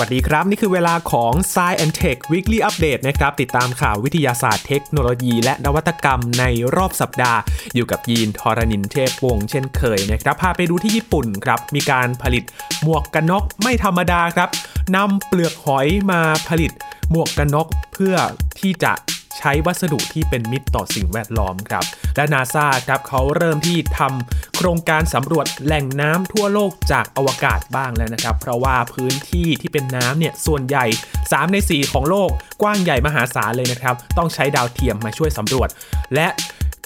วัสดีครับ นี่คือเวลาของ Science and Tech Weekly Update นะครับ ติดตามข่าววิทยาศาสตร์เทคโนโลยี และนวัตกรรมในรอบสัปดาห์ อยู่กับยีนทอรณินเทพวงเช่นเคยนะครับ พาไปดูที่ญี่ปุ่นครับ มีการผลิตหมวกกันน็อกไม่ธรรมดาครับนำเปลือกหอยมาผลิตหมวกกันน็อกเพื่อที่จะ ใช้วัสดุที่เป็นมิตรต่อสิ่งแวดล้อมครับ และนาซาครับเขาเริ่มที่ทำโครงการสำรวจแหล่งน้ำทั่วโลกจากอวกาศบ้างแล้วนะครับ เพราะว่าพื้นที่ที่เป็นน้ำเนี่ยส่วนใหญ่ 3 ใน 4 ของโลกกว้างใหญ่มหาศาลเลยนะครับ ต้องใช้ดาวเทียมมาช่วยสำรวจ และ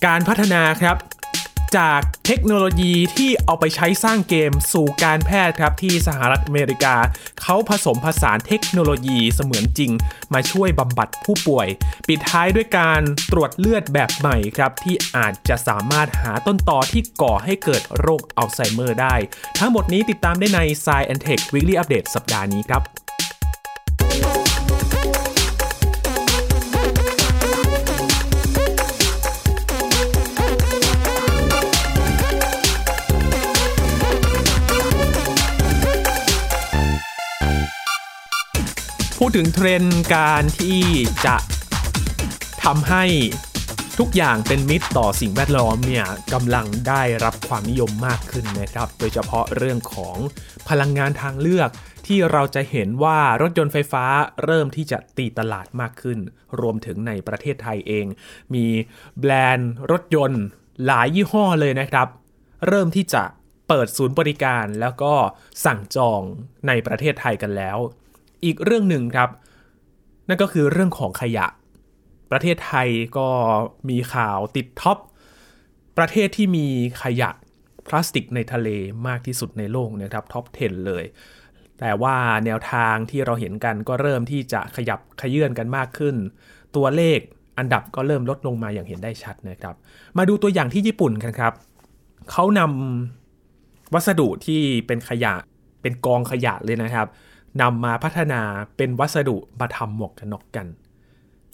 การพัฒนาครับ จากเทคโนโลยีที่เอาไปใช้สร้างเกมสู่การแพทย์ครับที่สหรัฐอเมริกา เขาผสมผสานเทคโนโลยีเสมือนจริง มาช่วยบำบัดผู้ป่วย ปิดท้ายด้วยการตรวจเลือดแบบใหม่ครับที่อาจจะสามารถหาต้นตอที่ก่อให้เกิดโรคอัลไซเมอร์ได้ ทั้งหมดนี้ติดตามได้ใน Science Tech Weekly Update สัปดาห์นี้ครับ พูดถึงเทรนด์การที่จะทำให้ทุกอย่างเป็นมิตรต่อสิ่งแวดล้อมเนี่ยกำลังได้รับความนิยมมากขึ้นนะครับ โดยเฉพาะเรื่องของพลังงานทางเลือกที่เราจะเห็นว่ารถยนต์ไฟฟ้าเริ่มที่จะตีตลาดมากขึ้น รวมถึงในประเทศไทยเอง มีแบรนด์รถยนต์หลายยี่ห้อเลยนะครับ เริ่มที่จะเปิดศูนย์บริการแล้วก็สั่งจองในประเทศไทยกันแล้ว อีกเรื่องหนึ่งครับ นั่นก็คือเรื่องของขยะ ประเทศไทยก็มีข่าวติดท็อป ประเทศที่มีขยะพลาสติกในทะเลมากที่สุดในโลกนะครับท็อป 10 เลย แต่ว่าแนวทางที่เราเห็นกันก็เริ่มที่จะขยับขยื่นกันมากขึ้น ตัวเลขอันดับก็เริ่มลดลงมาอย่างเห็นได้ชัดนะครับ มาดูตัวอย่างที่ญี่ปุ่นกันครับเขานำวัสดุที่เป็นขยะเป็นกองขยะเลยนะครับ นำมาพัฒนาเป็นวัสดุมาทำหมวกกันน็อกกัน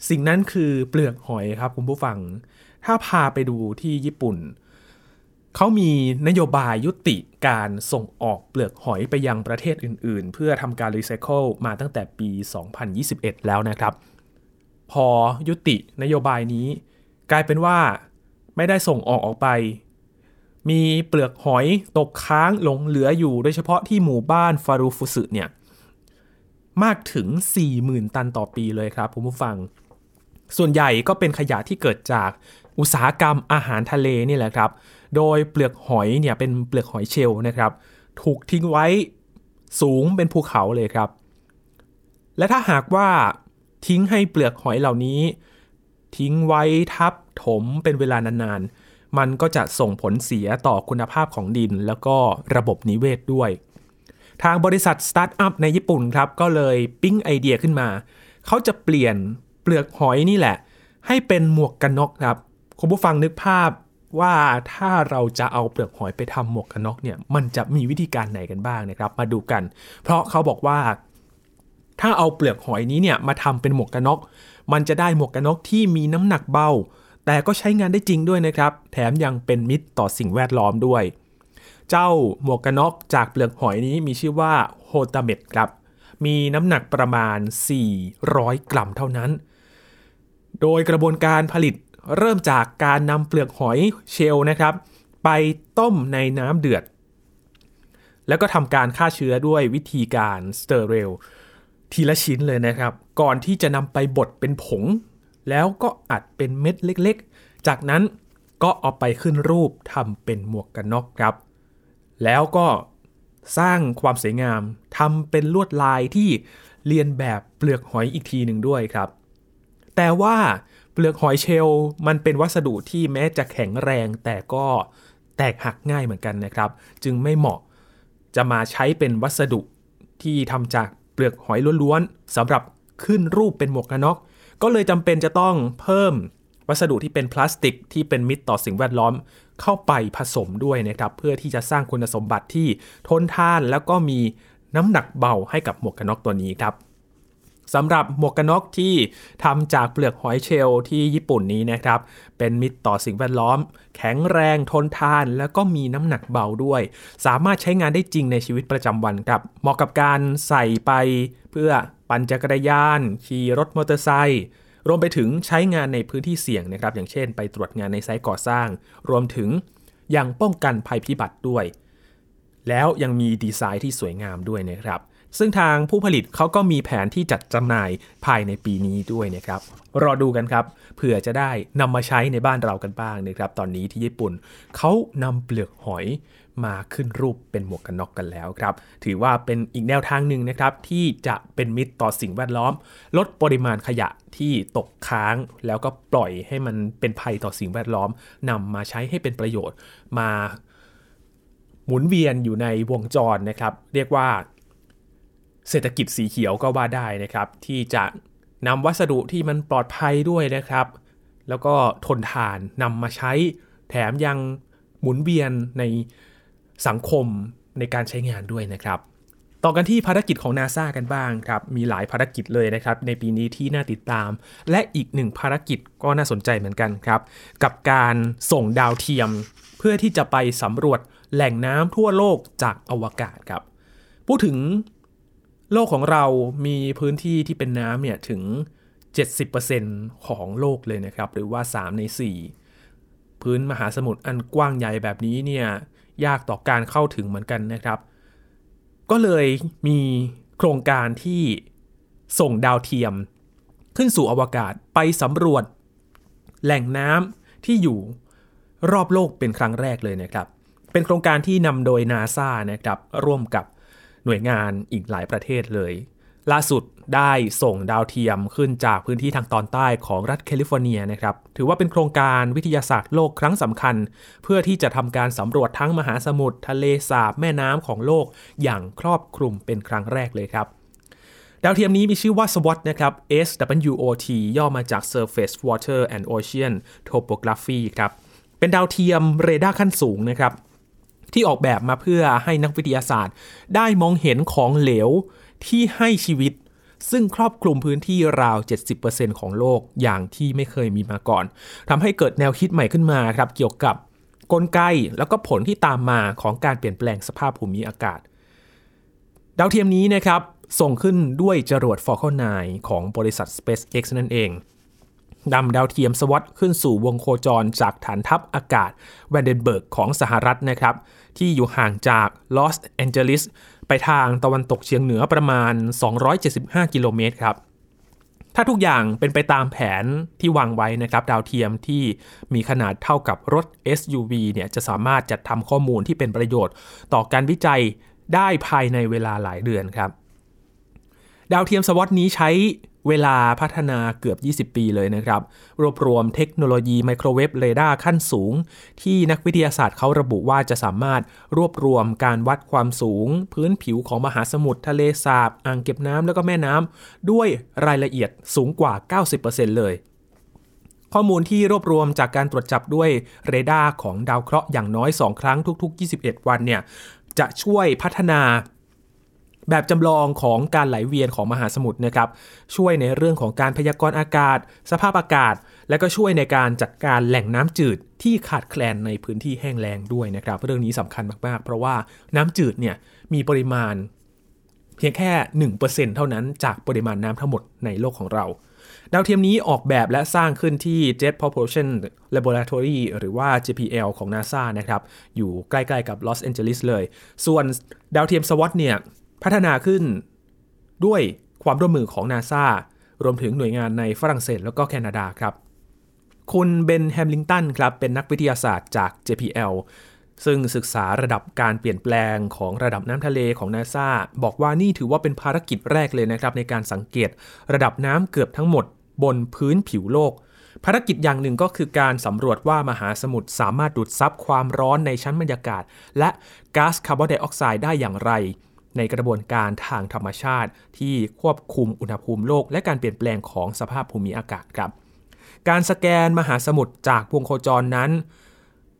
สิ่งนั้นคือเปลือกหอยครับคุณผู้ฟัง ถ้าพาไปดูที่ญี่ปุ่น เขามีนโยบายยุติการส่งออกเปลือกหอยไปยังประเทศอื่นๆ เพื่อทำการรีไซเคิลมาตั้งแต่ปี 2021 แล้วนะครับ พอยุตินโยบายนี้ กลายเป็นว่าไม่ได้ส่งออกออกไปมีเปลือกหอยตกค้างหลงเหลืออยู่โดยเฉพาะที่หมู่บ้านฟารูฟุสึเนี่ย มากถึง 40,000 ตันต่อปีเลยครับคุณผู้ฟัง ส่วนใหญ่ก็เป็นขยะที่เกิดจากอุตสาหกรรมอาหารทะเลนี่แหละครับ โดยเปลือกหอยเนี่ยเป็นเปลือกหอยเชลล์นะครับ ถูกทิ้งไว้สูงเป็นภูเขาเลยครับ และถ้าหากว่าทิ้งให้เปลือกหอยเหล่านี้ ทิ้งไว้ทับถมเป็นเวลานานๆ มันก็จะส่งผลเสียต่อคุณภาพของดิน แล้วก็ระบบนิเวศด้วย ทางบริษัทสตาร์ทอัพในญี่ปุ่นครับก็เลยปิ๊งไอเดียขึ้นมา เขาจะเปลี่ยนเปลือกหอยนี่แหละ ให้เป็นหมวกกันน็อกครับ คุณผู้ฟังนึกภาพว่าถ้าเราจะเอาเปลือกหอยไปทำหมวกกันน็อกเนี่ยมันจะมีวิธีการไหนกันบ้างนะครับ มาดูกัน เพราะเขาบอกว่า ถ้าเอาเปลือกหอยนี้เนี่ยมาทำเป็นหมวกกันน็อก มันจะได้หมวกกันน็อกที่มีน้ำหนักเบา แต่ก็ใช้งานได้จริงด้วยนะครับ แถมยังเป็นมิตรต่อสิ่งแวดล้อมด้วย เจ้าหมวกกันน็อกจากเปลือกหอยนี้มีชื่อว่าโฮตาเมตครับ มีน้ำหนักประมาณ 400 กรัมเท่านั้น โดยกระบวนการผลิตเริ่มจากการนำเปลือกหอยเชลนะครับ ไปต้มในน้ำเดือด แล้วก็ทำการฆ่าเชื้อด้วยวิธีการสเตอร์เรลทีละชิ้นเลยนะครับ ก่อนที่จะนำไปบดเป็นผง แล้วก็อัดเป็นเม็ดเล็กๆ จากนั้นก็เอาไปขึ้นรูปทำเป็นหมวกกันน็อกครับ แล้วก็สร้างความสวยงามทำเป็นลวดลายที่เรียนแบบเปลือกหอยอีกทีหนึ่งด้วยครับ แต่ว่าเปลือกหอยเชลล์มันเป็นวัสดุที่แม้จะแข็งแรงแต่ก็แตกหักง่ายเหมือนกันนะครับ จึงไม่เหมาะจะมาใช้เป็นวัสดุที่ทำจากเปลือกหอยล้วนๆสำหรับขึ้นรูปเป็นหมวกกันน็อกก็เลยจำเป็นจะต้องเพิ่มวัสดุที่เป็นพลาสติกที่เป็นมิตรต่อสิ่งแวดล้อม เข้าไปผสมด้วยนะครับเพื่อที่จะสร้างคุณสมบัติที่ทนทานแล้วก็มีน้ำหนักเบาให้กับหมวกกันน็อกตัวนี้ครับสำหรับหมวกกันน็อกที่ทำจากเปลือกหอยเชลล์ที่ญี่ปุ่นนี้นะครับ เป็นมิตรต่อสิ่งแวดล้อม แข็งแรงทนทาน แล้วก็มีน้ำหนักเบาด้วย สามารถใช้งานได้จริงในชีวิตประจำวันครับ เหมาะกับการใส่ไปเพื่อปั่นจักรยาน ขี่รถมอเตอร์ไซค์ รวมไปถึงใช้งานในพื้นที่เสี่ยงนะครับ อย่างเช่น ไปตรวจงานในไซต์ก่อสร้าง รวมถึงยังป้องกันภัยพิบัติด้วย แล้วยังมีดีไซน์ที่สวยงามด้วยนะครับ ซึ่งทางผู้ผลิตเขาก็มีแผนที่จัดจำหน่ายภายในปีนี้ด้วยนะครับ รอดูกันครับ เผื่อจะได้นำมาใช้ในบ้านเรากันบ้างนะครับ ตอนนี้ที่ญี่ปุ่นเขานำเปลือกหอย มาขึ้นรูปเป็นหมวกกันน็อกกันแล้วครับ ถือว่าเป็นอีกแนวทางหนึ่งนะครับ ที่จะเป็นมิตรต่อสิ่งแวดล้อม ลดปริมาณขยะที่ตกค้าง แล้วก็ปล่อยให้มันเป็นภัยต่อสิ่งแวดล้อมนำมาใช้ให้เป็นประโยชน์มาหมุนเวียนอยู่ในวงจรนะครับ เรียกว่า เศรษฐกิจสีเขียวก็ว่าได้นะครับ ที่จะนำวัสดุที่มันปลอดภัยด้วยนะครับ แล้วก็ทนทานนำมาใช้แถมยังหมุนเวียนใน สังคมในการใช้งานด้วยนะครับต่อกันที่ภารกิจของนาซากันบ้างครับ มีหลายภารกิจเลยนะครับ ในปีนี้ที่น่าติดตาม และอีกหนึ่งภารกิจก็น่าสนใจเหมือนกันครับ กับการส่งดาวเทียม เพื่อที่จะไปสำรวจแหล่งน้ำทั่วโลกจากอวกาศครับ พูดถึงโลกของเรามีพื้นที่ที่เป็นน้ำเนี่ยถึง 70%ของโลกเลยนะครับ หรือว่า 3 ใน 4 พื้นมหาสมุทรอันกว้างใหญ่แบบนี้เนี่ย ยากต่อการเข้าถึงเหมือนกันนะครับ ก็เลยมีโครงการที่ส่งดาวเทียม ขึ้นสู่อวกาศไปสำรวจ แหล่งน้ำที่อยู่รอบโลกเป็นครั้งแรกเลยนะครับ เป็นโครงการที่นำโดยนาซานะครับ ร่วมกับหน่วยงานอีกหลายประเทศเลย ล่าสุดได้ส่งดาวเทียมขึ้นจากพื้นที่ทางตอนใต้ของรัฐแคลิฟอร์เนียนะครับ ถือว่าเป็นโครงการวิทยาศาสตร์โลกครั้งสำคัญ เพื่อที่จะทำการสำรวจทั้งมหาสมุทรทะเลสาบแม่น้ำของโลกอย่างครอบคลุมเป็นครั้งแรกเลยครับดาวเทียมนี้มีชื่อว่า SWOT นะครับ SWOT ย่อมาจาก Surface Water and Ocean Topography ครับ เป็นดาวเทียมเรดาร์ขั้นสูงนะครับ ที่ออกแบบมาเพื่อให้นักวิทยาศาสตร์ ได้มองเห็นของเหลว ที่ให้ชีวิต ซึ่งครอบคลุมพื้นที่ราว 70%ของโลกอย่างที่ไม่เคยมีมาก่อนทำให้เกิดแนวคิดใหม่ขึ้นมาครับ เกี่ยวกับกลไกแล้วก็ผลที่ตามมาของการเปลี่ยนแปลงสภาพภูมิอากาศ ดาวเทียมนี้นะครับ ส่งขึ้นด้วยจรวด Falcon 9 ของบริษัท SpaceX นั่นเองนำดาวเทียม SWOT ขึ้นสู่วงโคจรจากฐานทัพอากาศแวนเดนเบิร์กของสหรัฐนะครับ ที่อยู่ห่างจากลอสแอนเจลิส ไปทางตะวันตกเฉียงเหนือประมาณ 275 กิโลเมตรครับ ถ้าทุกอย่างเป็นไปตามแผนที่วางไว้นะครับ ดาวเทียมที่มีขนาดเท่ากับรถ SUV เนี่ยจะสามารถจัดทำข้อมูลที่เป็นประโยชน์ ต่อการวิจัยได้ภายในเวลาหลายเดือนครับ ดาวเทียม SWOT นี้ใช้ เวลาพัฒนาเกือบ 20 ปีเลยนะครับ รวบรวมเทคโนโลยีไมโครเวฟเรดาร์ขั้นสูง ที่นักวิทยาศาสตร์เขาระบุว่าจะสามารถรวบรวมการวัดความสูง พื้นผิวของมหาสมุทรทะเลสาบอ่างเก็บน้ำแล้วก็แม่น้ำด้วยรายละเอียดสูงกว่า 90%เลยข้อมูลที่รวบรวมจากการตรวจจับด้วยเรดาร์ของดาวเคราะห์อย่างน้อย 2 ครั้งทุก ๆ 21 วันเนี่ยจะช่วยพัฒนา แบบจำลองของการไหลเวียนของมหาสมุทรนะครับ ช่วยในเรื่องของการพยากรณ์อากาศ สภาพอากาศ และก็ช่วยในการจัดการแหล่งน้ำจืดที่ขาดแคลนในพื้นที่แห้งแล้งด้วยนะครับ เรื่องนี้สำคัญมากๆ เพราะว่าน้ำจืดเนี่ยมีปริมาณ เพียงแค่ 1%เท่านั้นจากปริมาณน้ำทั้งหมดในโลกของเราดาวเทียมนี้ออกแบบและสร้างขึ้นที่ Jet Propulsion Laboratory หรือว่า JPL ของ NASA นะครับ อยู่ใกล้ๆกับลอสแอนเจลิสเลย ส่วนดาวเทียม SWOT เนี่ย พัฒนาขึ้นด้วยความร่วมมือของนาซารวมถึงหน่วยงานในฝรั่งเศสแล้วก็แคนาดาครับ คุณเบนแฮมลิงตันครับเป็นนักวิทยาศาสตร์จาก JPL ซึ่งศึกษาระดับการเปลี่ยนแปลงของระดับน้ำทะเลของนาซาบอกว่านี่ถือว่าเป็นภารกิจแรกเลยนะครับ ในการสังเกตระดับน้ำเกือบทั้งหมดบนพื้นผิวโลก ภารกิจอย่างหนึ่งก็คือการสำรวจว่ามหาสมุทรสามารถดูดซับความร้อนในชั้นบรรยากาศ และก๊าซคาร์บอนไดออกไซด์ได้อย่างไร ในกระบวนการทางธรรมชาติ ที่ควบคุมอุณหภูมิโลก และการเปลี่ยนแปลงของสภาพภูมิอากาศครับ การสแกนมหาสมุทรจากวงโคจรนั้น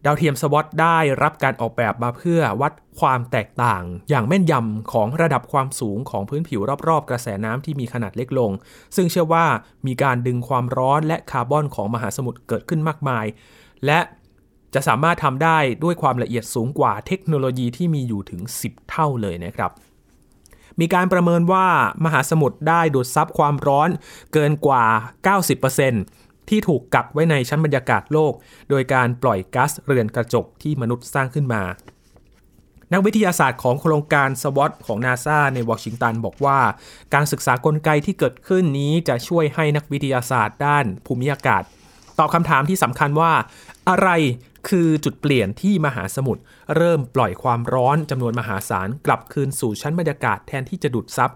ดาวเทียมสวอตได้รับการออกแบบมาเพื่อวัดความแตกต่าง อย่างแม่นยำของระดับความสูงของพื้นผิวรอบๆ กระแสน้ำที่มีขนาดเล็กลง ซึ่งเชื่อว่ามีการดึงความร้อนและคาร์บอนของมหาสมุทรเกิดขึ้นมากมาย และจะสามารถทำได้ด้วยความละเอียดสูงกว่าเทคโนโลยีที่มีอยู่ถึง 10 เท่าเลยนะครับ มีการประเมินว่ามหาสมุทรได้ดูดซับความร้อนเกินกว่า 90%ที่ถูกกักไว้ในชั้นบรรยากาศโลก โดยการปล่อยก๊าซเรือนกระจกที่มนุษย์สร้างขึ้นมานักวิทยาศาสตร์ของโครงการสวอตของนาซาในวอชิงตันบอกว่า การศึกษากลไกที่เกิดขึ้นนี้จะช่วยให้นักวิทยาศาสตร์ด้านภูมิอากาศ ตอบคำถามที่สำคัญว่า อะไร คือจุดเปลี่ยนที่มหาสมุทรเริ่มปล่อยความร้อนจำนวนมหาศาลกลับคืนสู่ชั้นบรรยากาศแทนที่จะดูดซับ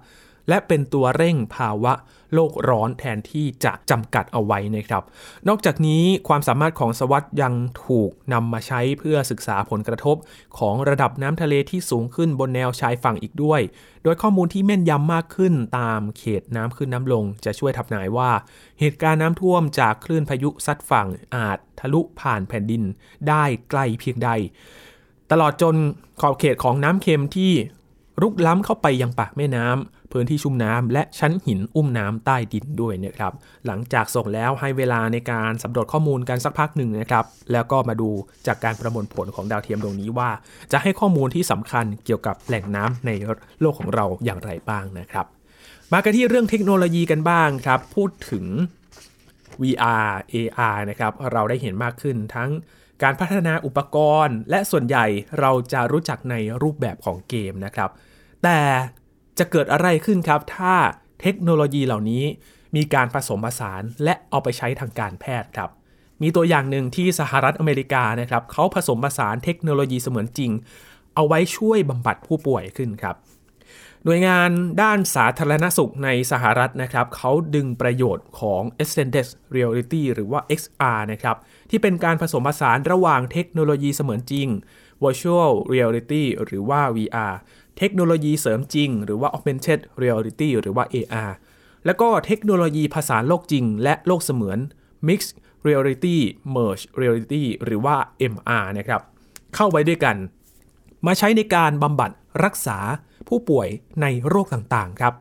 และเป็นตัวเร่งภาวะโลกร้อนแทนที่จะจำกัดเอาไว้นะครับ นอกจากนี้ความสามารถของสวัสด์ยังถูกนำมาใช้เพื่อศึกษาผลกระทบของระดับน้ำทะเลที่สูงขึ้นบนแนวชายฝั่งอีกด้วย โดยข้อมูลที่แม่นยำมากขึ้นตามเขตน้ำขึ้นน้ำลง จะช่วยทำนายว่า เหตุการณ์น้ำท่วมจากคลื่นพายุซัดฝั่งอาจทะลุผ่านแผ่นดินได้ไกลเพียงใด ตลอดจนขอบเขตของน้ำเค็มที่ รุกล้ำเข้าไปยังปากแม่น้ำพื้นที่ชุ่มน้ำและชั้นหินอุ้มน้ำใต้ดินด้วยนะครับหลังจากส่งแล้วให้เวลาในการสำรวจข้อมูลกันสักพักหนึ่งนะครับแล้วก็มาดูจากการประมวลผลของดาวเทียมดวงนี้ว่า จะให้ข้อมูลที่สำคัญเกี่ยวกับแหล่งน้ำในโลกของเราอย่างไรบ้างนะครับ มากันที่เรื่องเทคโนโลยีกันบ้างครับ พูดถึง VR AR นะครับเราได้เห็นมากขึ้นทั้ง การพัฒนาอุปกรณ์ และส่วนใหญ่เราจะรู้จักในรูปแบบของเกมนะครับ แต่จะเกิดอะไรขึ้นครับ ถ้าเทคโนโลยีเหล่านี้มีการผสมผสานและเอาไปใช้ทางการแพทย์ครับ มีตัวอย่างหนึ่งที่สหรัฐอเมริกานะครับเขาผสมผสานเทคโนโลยีเสมือนจริง เอาไว้ช่วยบำบัดผู้ป่วยขึ้นครับ หน่วยงานด้านสาธารณสุขในสหรัฐนะครับเขาดึงประโยชน์ของ extended reality หรือว่า XR นะครับที่เป็นการผสมผสานระหว่างเทคโนโลยีเสมือนจริง virtual reality หรือว่า VR เทคโนโลยีเสริมจริง หรือว่า augmented reality หรือว่า AR แล้วก็เทคโนโลยีผสานโลกจริง และโลกเสมือน mixed reality merge reality หรือว่า MR นะครับเข้าไว้ด้วยกัน มาใช้ในการบำบัด รักษาผู้ป่วยในโรคต่างๆครับ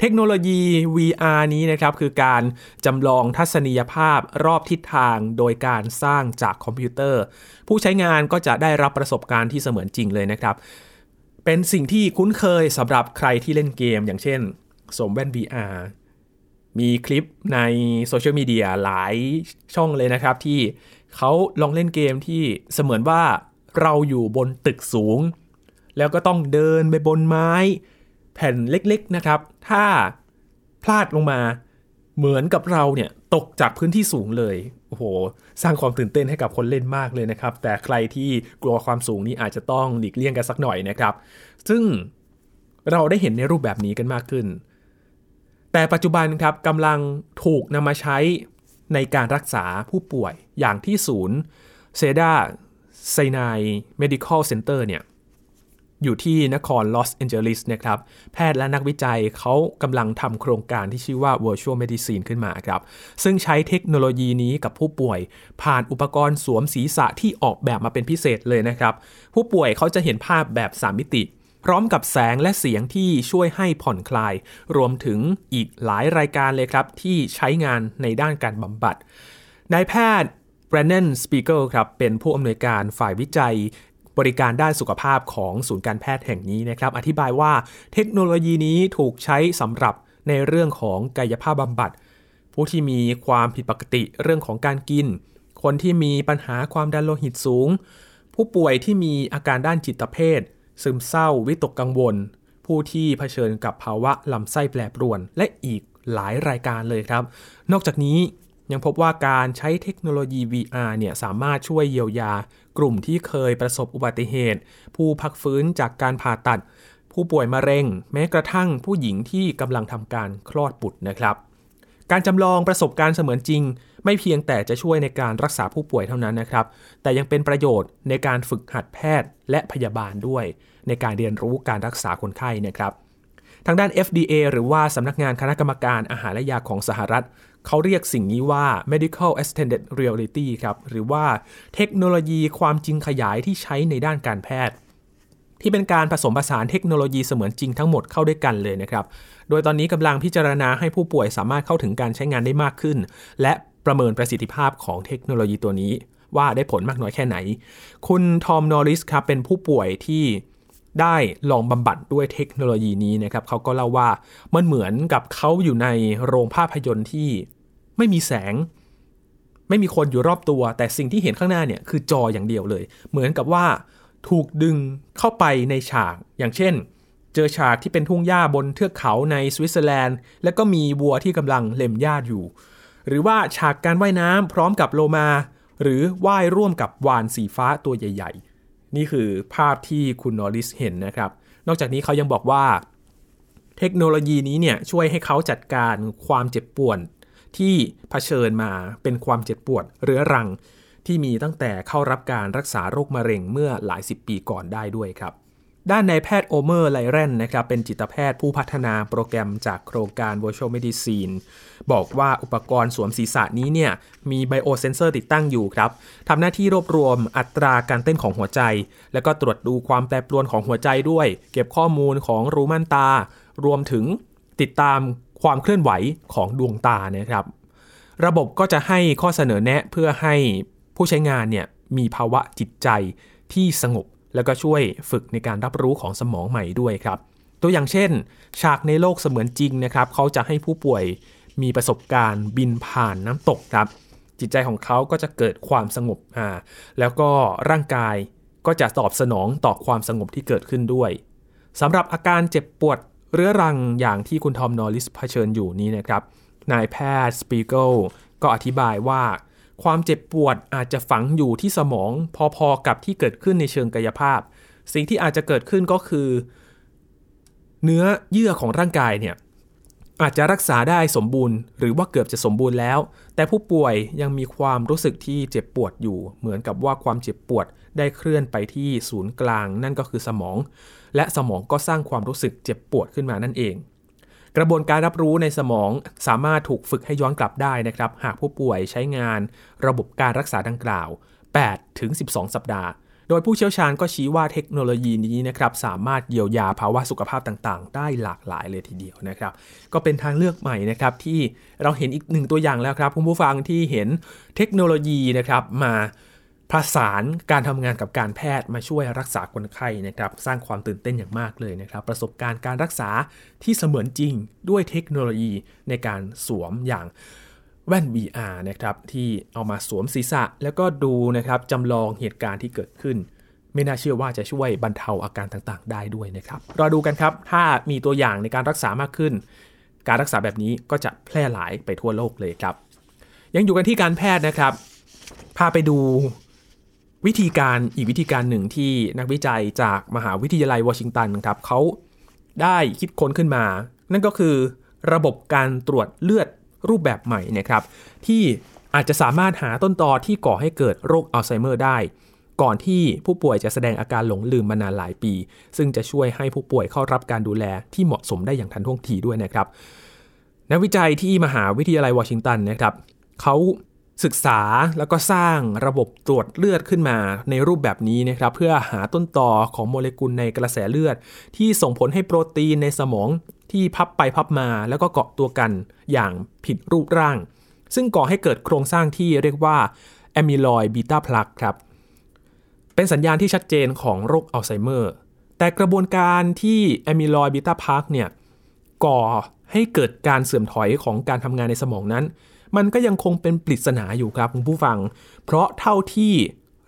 เทคโนโลยี VR นี้นะครับคือการจำลองทัศนียภาพรอบทิศทางโดยการสร้างจากคอมพิวเตอร์ ผู้ใช้งานก็จะได้รับประสบการณ์ที่เสมือนจริงเลยนะครับ เป็นสิ่งที่คุ้นเคยสำหรับใครที่เล่นเกม อย่างเช่นสวมแว่น VR มีคลิปในโซเชียลมีเดียหลายช่องเลยนะครับ ที่เขาลองเล่นเกมที่เสมือนว่าเราอยู่บนตึกสูง แล้วก็ต้องเดินไปบนไม้ แผ่นเล็กๆนะครับ ถ้าพลาดลงมาเหมือนกับเราเนี่ยตกจากพื้นที่สูงเลยโอ้โหสร้างความตื่นเต้นให้กับคนเล่นมากเลยนะครับ แต่ใครที่กลัวความสูงนี้อาจจะต้องหลีกเลี่ยงกันสักหน่อยนะครับ ซึ่งเราได้เห็นในรูปแบบนี้กันมากขึ้น แต่ปัจจุบันครับกำลังถูกนำมาใช้ในการรักษาผู้ป่วยอย่างที่ศูนย์เซดาไซนาย Medical Center เนี่ย อยู่ที่นครลอสแอนเจลิสนะครับ แพทย์และนักวิจัยเขากำลังทำโครงการที่ชื่อว่า Virtual Medicine ขึ้นมาครับ ซึ่งใช้เทคโนโลยีนี้กับผู้ป่วย ผ่านอุปกรณ์สวมศีรษะที่ออกแบบมาเป็นพิเศษเลยนะครับ ผู้ป่วยเขาจะเห็นภาพแบบ 3 มิติ พร้อมกับแสงและเสียงที่ช่วยให้ผ่อนคลาย รวมถึงอีกหลายรายการเลยครับ ที่ใช้งานในด้านการบำบัดนายแพทย์ b r a n d o n Spiegel ครับเป็นผู้อำนวยการฝ่ายวิจัย บริการด้านสุขภาพของศูนย์การแพทย์แห่งนี้นะครับ อธิบายว่าเทคโนโลยีนี้ถูกใช้สำหรับในเรื่องของกายภาพบำบัด ผู้ที่มีความผิดปกติเรื่องของการกิน คนที่มีปัญหาความดันโลหิตสูง ผู้ป่วยที่มีอาการด้านจิตเภท ซึมเศร้า วิตกกังวล ผู้ที่เผชิญกับภาวะลำไส้แปรปรวน และอีกหลายรายการเลยครับ นอกจากนี้ ยังพบว่าการใช้เทคโนโลยี VR เนี่ยสามารถช่วยเยียวยากลุ่มที่เคยประสบอุบัติเหตุ ผู้พักฟื้นจากการผ่าตัด ผู้ป่วยมะเร็ง แม้กระทั่งผู้หญิงที่กำลังทำการคลอดบุตรนะครับ การจำลองประสบการณ์เสมือนจริง ไม่เพียงแต่จะช่วยในการรักษาผู้ป่วยเท่านั้นนะครับ แต่ยังเป็นประโยชน์ในการฝึกหัดแพทย์และพยาบาลด้วย ในการเรียนรู้การรักษาคนไข้นะครับทางด้าน FDA หรือว่าสำนักงานคณะกรรมการอาหารและยาของสหรัฐ เขาเรียกสิ่งนี้ว่า medical extended reality ครับ หรือว่าเทคโนโลยีความจริงขยายที่ใช้ในด้านการแพทย์ ที่เป็นการผสมผสานเทคโนโลยีเสมือนจริงทั้งหมดเข้าด้วยกันเลยนะครับ โดยตอนนี้กำลังพิจารณาให้ผู้ป่วยสามารถเข้าถึงการใช้งานได้มากขึ้น และประเมินประสิทธิภาพของเทคโนโลยีตัวนี้ ว่าได้ผลมากน้อยแค่ไหน คุณทอมนอริสครับเป็นผู้ป่วยที่ ได้ลองบำบัดด้วยเทคโนโลยีนี้นะครับเขาก็เล่าว่ามันเหมือนกับเขาอยู่ในโรงภาพยนตร์ที่ไม่มีแสง ไม่มีคนอยู่รอบตัว แต่สิ่งที่เห็นข้างหน้าเนี่ยคือจออย่างเดียวเลย เหมือนกับว่าถูกดึงเข้าไปในฉาก อย่างเช่น เจอฉากที่เป็นทุ่งหญ้าบนเทือกเขาในสวิตเซอร์แลนด์ แล้วก็มีวัวที่กำลังเล็มหญ้าอยู่ หรือว่าฉากการว่ายน้ำพร้อมกับโลมา หรือว่ายร่วมกับวานสีฟ้าตัวใหญ่ ๆ นี่คือภาพที่คุณนอริสเห็นนะครับ นอกจากนี้เขายังบอกว่า เทคโนโลยีนี้เนี่ยช่วยให้เขาจัดการความเจ็บปวดที่เผชิญมาเป็นความเจ็บปวดเรื้อรังที่มีตั้งแต่เข้ารับการรักษาโรคมะเร็งเมื่อหลายสิบปีก่อนได้ด้วยครับ ด้านนายแพทย์โอเมอร์ไลเรนนะครับเป็นจิตแพทย์ผู้พัฒนาโปรแกรมจากโครงการ Virtual Medicine บอกว่าอุปกรณ์สวมศีรษะนี้เนี่ยมี biosensor ติดตั้งอยู่ครับทำหน้าที่รวบรวมอัตราการเต้นของหัวใจ แล้วก็ตรวจดูความแปรปรวนของหัวใจด้วย เก็บข้อมูลของรูม่านตา รวมถึงติดตามความเคลื่อนไหวของดวงตานะครับ ระบบก็จะให้ข้อเสนอแนะเพื่อให้ผู้ใช้งานเนี่ยมีภาวะจิตใจที่สงบ แล้วก็ช่วยฝึกในการรับรู้ของสมองใหม่ด้วยครับ ตัวอย่างเช่น ฉากในโลกเสมือนจริงนะครับเขาจะให้ผู้ป่วยมีประสบการณ์บินผ่านน้ำตกครับ จิตใจของเขาก็จะเกิดความสงบอ่าแล้วก็ร่างกายก็จะตอบสนองต่อความสงบที่เกิดขึ้นด้วยสำหรับอาการเจ็บปวดเรื้อรังอย่างที่คุณทอมนอริสเผชิญอยู่นี้นะครับนายแพทย์สปีเกิลก็อธิบายว่า ความเจ็บปวดอาจจะฝังอยู่ที่สมอง พอๆกับที่เกิดขึ้นในเชิงกายภาพ สิ่งที่อาจจะเกิดขึ้นก็คือ เนื้อเยื่อของร่างกายเนี่ยอาจจะรักษาได้สมบูรณ์ หรือว่าเกือบจะสมบูรณ์แล้ว แต่ผู้ป่วยยังมีความรู้สึกที่เจ็บปวดอยู่ เหมือนกับว่าความเจ็บปวดได้เคลื่อนไปที่ศูนย์กลาง นั่นก็คือสมอง และสมองก็สร้างความรู้สึกเจ็บปวดขึ้นมานั่นเอง กระบวนการรับรู้ในสมองสามารถถูกฝึกให้ย้อนกลับได้นะครับ หากผู้ป่วยใช้งานระบบการรักษาดังกล่าว 8 ถึง 12 สัปดาห์ โดยผู้เชี่ยวชาญก็ชี้ว่าเทคโนโลยีนี้นะครับสามารถเยียวยาภาวะสุขภาพต่างๆ ได้หลากหลายเลยทีเดียวนะครับ ก็เป็นทางเลือกใหม่นะครับที่เราเห็นอีกหนึ่งตัวอย่างแล้วครับคุณผู้ฟังที่เห็นเทคโนโลยีนะครับมา ผสานการทำงานกับการแพทย์มาช่วยรักษาคนไข้นะครับ สร้างความตื่นเต้นอย่างมากเลยนะครับ ประสบการณ์การรักษาที่เสมือนจริงด้วยเทคโนโลยีในการสวมอย่างแว่น VR นะครับที่เอามาสวมศีรษะ แล้วก็ดูนะครับจำลองเหตุการณ์ที่เกิดขึ้น ไม่น่าเชื่อว่าจะช่วยบรรเทาอาการต่างๆ ได้ด้วยนะครับรอดูกันครับ ถ้ามีตัวอย่างในการรักษามากขึ้น การรักษาแบบนี้ก็จะแพร่หลายไปทั่วโลกเลยครับ ยังอยู่กันที่การแพทย์นะครับ พาไปดู วิธีการอีกวิธีการหนึ่งที่นักวิจัยจากมหาวิทยาลัยวอชิงตันครับเขาได้คิดค้นขึ้นมา นั่นก็คือระบบการตรวจเลือดรูปแบบใหม่นะครับ ที่อาจจะสามารถหาต้นตอที่ก่อให้เกิดโรคอัลไซเมอร์ได้ ก่อนที่ผู้ป่วยจะแสดงอาการหลงลืมมานานหลายปี ซึ่งจะช่วยให้ผู้ป่วยเข้ารับการดูแลที่เหมาะสมได้อย่างทันท่วงทีด้วยนะครับ นักวิจัยที่มหาวิทยาลัยวอชิงตันนะครับเขา ศึกษาแล้วก็สร้างระบบตรวจเลือดขึ้นมาในรูปแบบนี้นะครับเพื่อหาต้นต่อของโมเลกุลในกระแสเลือด ที่ส่งผลให้โปรตีนในสมองที่พับไปพับมาแล้วก็เกาะตัวกันอย่างผิดรูปร่าง ซึ่งก่อให้เกิดโครงสร้างที่เรียกว่าแอมิลอยบีตาพลักครับ เป็นสัญญาณที่ชัดเจนของโรคอัลไซเมอร์ แต่กระบวนการที่ amyloid beta plaque เนี่ยก่อให้เกิดการเสื่อมถอยของการทำงานในสมองนั้น มันก็ยังคงเป็นปริศนาอยู่ครับคุณผู้ฟัง เพราะเท่าที่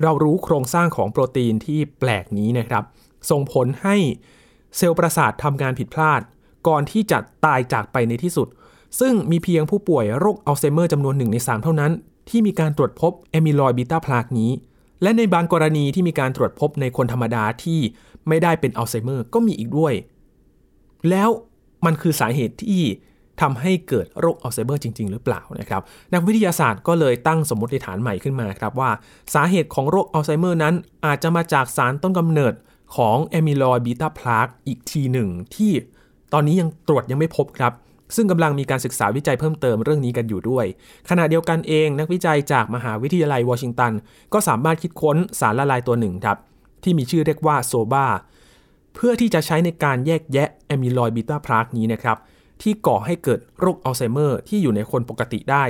เรารู้โครงสร้างของโปรตีนที่แปลกนี้นะครับ ส่งผลให้เซลล์ประสาททำงานผิดพลาด ก่อนที่จะตายจากไปในที่สุด ซึ่งมีเพียงผู้ป่วยโรคอัลไซเมอร์จำนวนหนึ่งใน 3 เท่านั้น ที่มีการตรวจพบ amyloid beta plaque นี้ และในบางกรณีที่มีการตรวจพบในคนธรรมดาที่ไม่ได้เป็นอัลไซเมอร์ก็มีอีกด้วย แล้วมันคือสาเหตุที่ ทำให้เกิดโรคอัลไซเมอร์จริง ๆ หรือเปล่านะครับ นักวิทยาศาสตร์ก็เลยตั้งสมมติฐานใหม่ขึ้นมาครับว่า สาเหตุของโรคอัลไซเมอร์นั้น อาจจะมาจากสารต้นกำเนิดของ amyloid beta plaque อีกทีหนึ่งที่ตอนนี้ยังตรวจยังไม่พบครับ ซึ่งกำลังมีการศึกษาวิจัยเพิ่มเติมเรื่องนี้กันอยู่ด้วย ขณะเดียวกันเองนักวิจัยจากมหาวิทยาลัยวอชิงตัน ก็สามารถคิดค้นสารละลายตัวหนึ่งครับ ที่มีชื่อเรียกว่า SOBA เพื่อที่จะใช้ในการแยกแยะ amyloid beta plaque นี้นะครับ ที่ก่อให้เกิดโรคอัลไซเมอร์ที่อยู่ในคนปกติได้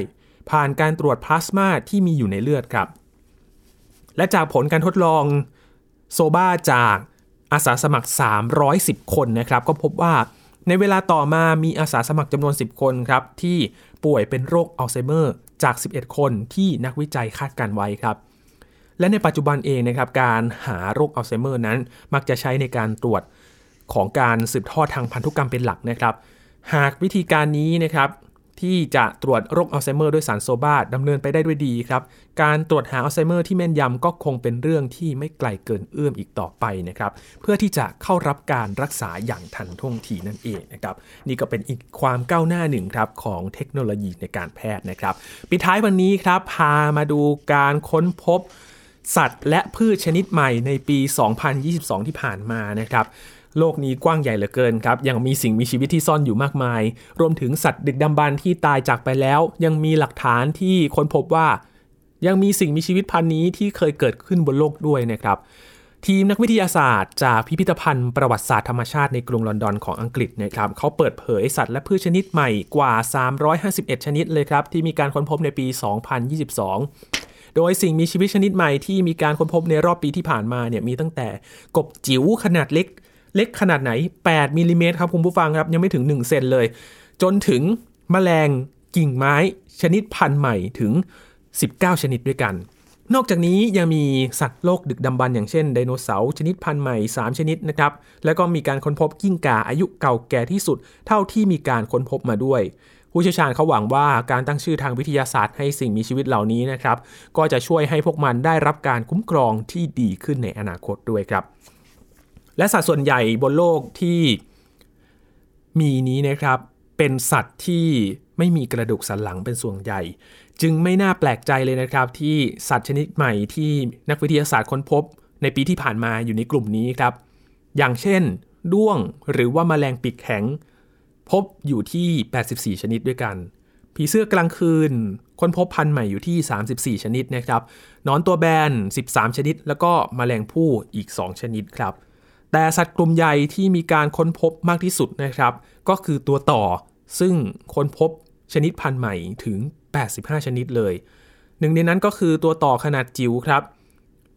ผ่านการตรวจพลาสมาที่มีอยู่ในเลือดครับ และจากผลการทดลอง SOBA จากอาสาสมัคร 310 คนนะครับ ก็พบว่าในเวลาต่อมามีอาสาสมัครจำนวน 10 คนครับ ที่ป่วยเป็นโรคอัลไซเมอร์จาก 11 คนที่นักวิจัยคาดการณ์ไว้ครับ และในปัจจุบันเองนะครับ การหาโรคอัลไซเมอร์นั้น มักจะใช้ในการตรวจของการสืบทอดทางพันธุกรรมเป็นหลักนะครับ หากวิธีการนี้นะครับที่จะตรวจโรคอัลไซเมอร์ด้วยสาร SOBA ดำเนินไปได้ด้วยดีครับ การตรวจหาอัลไซเมอร์ที่แม่นยำก็คงเป็นเรื่องที่ไม่ไกลเกินเอื้อมอีกต่อไปนะครับ เพื่อที่จะเข้ารับการรักษาอย่างทันท่วงทีนั่นเองนะครับ นี่ก็เป็นอีกความก้าวหน้าหนึ่งครับของเทคโนโลยีในการแพทย์นะครับ ปิดท้ายวันนี้ครับพามาดูการค้นพบ สัตว์และพืชชนิดใหม่ในปี 2022 ที่ผ่านมานะครับ โลกนี้กว้างใหญ่เหลือเกินครับ ยังมีสิ่งมีชีวิตที่ซ่อนอยู่มากมาย รวมถึงสัตว์ดึกดำบรรที่ตายจากไปแล้ว ยังมีหลักฐานที่ค้นพบว่า ยังมีสิ่งมีชีวิตพันนี้ที่เคยเกิดขึ้นบนโลกด้วยนะครับ ทีมนักวิทยาศาสตร์ จากพิพิธภัณฑ์ประวัติศาสตร์ธรรมชาติในกรุงลอนดอนของอังกฤษนะครับเขาเปิดเผยสัตว์และพืชชนิดใหม่กว่า 351 ชนิดเลยครับที่มีการค้นพบในปี 2022โดยสิ่งมีชีวิตชนิดใหม่ที่มีการค้นพบในรอบปีที่ผ่านมาเนี่ยมีตั้งแต่กบจิ๋วขนาดเล็ก เล็กขนาดไหน 8มิลิเมตรครับคุณผู้ฟังครับ ยังไม่ถึง 1 เซนเลย จนถึงมแมลงกิ่งไม้ชนิดพันธุ์ใหม่ถึง 19 ชนิดด้วยกัน นอกจากนี้ยังมีสัตว์โลกดึกดำบรรอย่างเช่นไดโนเสาร์ชนิดพันธุ์ใหม่ 3 ชนิดนะครับ แล้วก็มีการค้นพบกิ้งก่าอายุเก่าแก่ที่สุด เท่าที่มีการค้นพบมาด้วยผู้เชี่ยวชาญเขาหวังว่าการตั้งชื่อทางวิทยาศาสตร์ให้สิ่งมีชีวิตเหล่านี้นะครับ ก็จะช่วยให้พวกมันได้รับการคุ้มครองที่ดีขึ้นในอนาคตด้วยครับ และสัตว์ส่วนใหญ่บนโลกที่มีนี้นะครับ เป็นสัตว์ที่ไม่มีกระดูกสันหลังเป็นส่วนใหญ่ จึงไม่น่าแปลกใจเลยนะครับ ที่สัตว์ชนิดใหม่ที่นักวิทยาศาสตร์ค้นพบ ในปีที่ผ่านมาอยู่ในกลุ่มนี้ครับ อย่างเช่นด้วงหรือว่ามาแมลงปีกแข็ง พบอยู่ที่ 84 ชนิดด้วยกัน ผีเสื้อกลางคืน ค้นพบพันธุ์ใหม่อยู่ที่ 34 ชนิดนะครับนอนตัวแบน 13 ชนิด แล้วก็มแมลงผู้อีก 2 ชนิดครับ แต่สัตว์กลุ่มใหญ่ที่มีการค้นพบมากที่สุดนะครับ ก็คือตัวต่อ ซึ่งค้นพบชนิดพันธุ์ใหม่ถึง 85 ชนิดเลย หนึ่งในนั้นก็คือตัวต่อขนาดจิ๋วครับ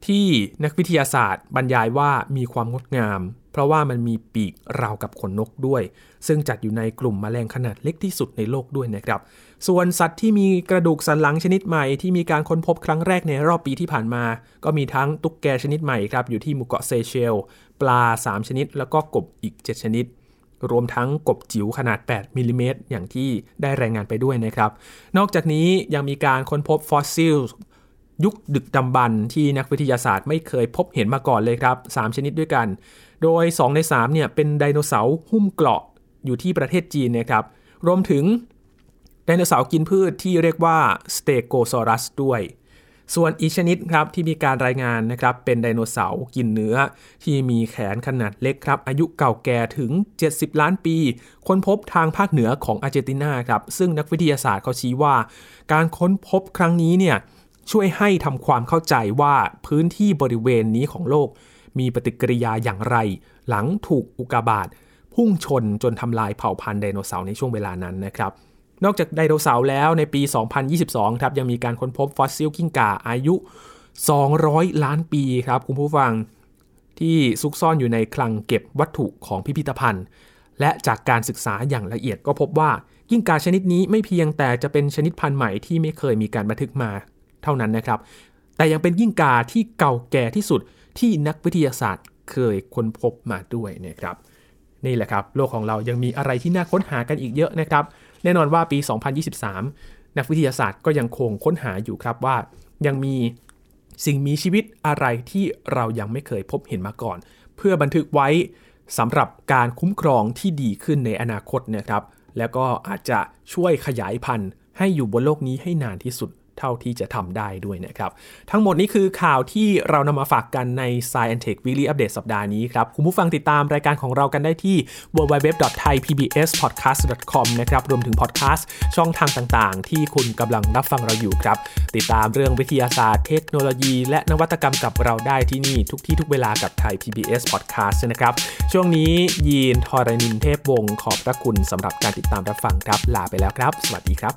ที่นักวิทยาศาสตร์บรรยายว่ามีความงดงาม เพราะว่ามันมีปีกราวกับขนนกด้วย ซึ่งจัดอยู่ในกลุ่มมแมลงขนาดเล็กที่สุดในโลกด้วยนะครับ ส่วนสัตว์ที่มีกระดูกสันหลังชนิดใหม่ที่มีการค้นพบครั้งแรกในรอบปีที่ผ่านมา ก็มีทั้งตุ๊กแกชนิดใหม่ครับอยู่ที่หมู่เกาะเซเชล ปลา 3 ชนิด แล้วก็กบอีก 7 ชนิด รวมทั้งกบจิ๋วขนาด 8มิลลิเมตรอย่างที่ได้รายงานไปด้วยนะครับ นอกจากนี้ยังมีการค้นพบฟอสซิลยุคดึกดำบรรพ์ที่นักวิทยาศาสตร์ไม่เคยพบเห็นมาก่อนเลยครับ 3 ชนิดด้วยกัน โดย 2 ใน3เนี่ยเป็นไดโนเสาร์หุ้มเกราะอยู่ที่ประเทศจีนนะครับ รวมถึง ไดโนเสาร์กินพืชที่เรียกว่าสเตโกซอรัสด้วย ส่วนอีกชนิดครับที่มีการรายงานนะครับเป็นไดโนเสาร์กินเนื้อ ที่มีแขนขนาดเล็กครับ อายุเก่าแก่ถึง 70 ล้านปี ค้นพบทางภาคเหนือของอาร์เจนตินาครับ ซึ่งนักวิทยาศาสตร์เขาชี้ว่า การค้นพบครั้งนี้เนี่ยช่วยให้ทำความเข้าใจว่าพื้นที่บริเวณนี้ของโลก มีปฏิกิริยาอย่างไร หลังถูกอุกกาบาตพุ่งชนจนทำลายเผ่าพันธุ์ไดโนเสาร์ในช่วงเวลานั้นนะครับ นอกจากไดโนเสาร์แล้วในปี 2022 ครับ ยังมีการค้นพบฟอสซิลกิ้งก่าอายุ 200 ล้านปีครับคุณผู้ฟังที่ซุกซ่อนอยู่ในคลังเก็บวัตถุของพิพิธภัณฑ์ และจากการศึกษาอย่างละเอียดก็พบว่ากิ้งก่าชนิดนี้ไม่เพียงแต่จะเป็นชนิดพันธุ์ใหม่ที่ไม่เคยมีการบันทึกมาเท่านั้นนะครับ แต่ยังเป็นกิ้งก่าที่เก่าแก่ที่สุดที่นักวิทยาศาสตร์เคยค้นพบมาด้วยนะครับ นี่แหละครับ โลกของเรายังมีอะไรที่น่าค้นหากันอีกเยอะนะครับ แน่นอนว่าปี 2023 นักวิทยาศาสตร์ก็ยังคงค้นหาอยู่ครับว่า ยังมีสิ่งมีชีวิตอะไรที่เรายังไม่เคยพบเห็นมาก่อน เพื่อบันทึกไว้สำหรับการคุ้มครองที่ดีขึ้นในอนาคตนะครับ แล้วก็อาจจะช่วยขยายพันธุ์ให้อยู่บนโลกนี้ให้นานที่สุด เท่าที่จะทำได้ด้วยนะครับ ทั้งหมดนี้คือข่าวที่เรานำมาฝากกันใน Science Tech Weekly Update สัปดาห์นี้ครับ คุณผู้ฟังติดตามรายการของเรากันได้ที่ www.thaipbspodcast.com นะครับ รวมถึงพอดแคสต์ช่องทางต่างๆ ที่คุณกำลังรับฟังเราอยู่ครับ ติดตามเรื่องวิทยาศาสตร์เทคโนโลยี และนวัตกรรมกับเราได้ที่นี่ทุกที่ทุกเวลากับไทย PBS Podcast นะครับ ช่วงนี้ยีนทอรนินเทพวงศ์ขอบพระคุณสำหรับการติดตามรับฟังครับ ลาไปแล้วครับ สวัสดีครับ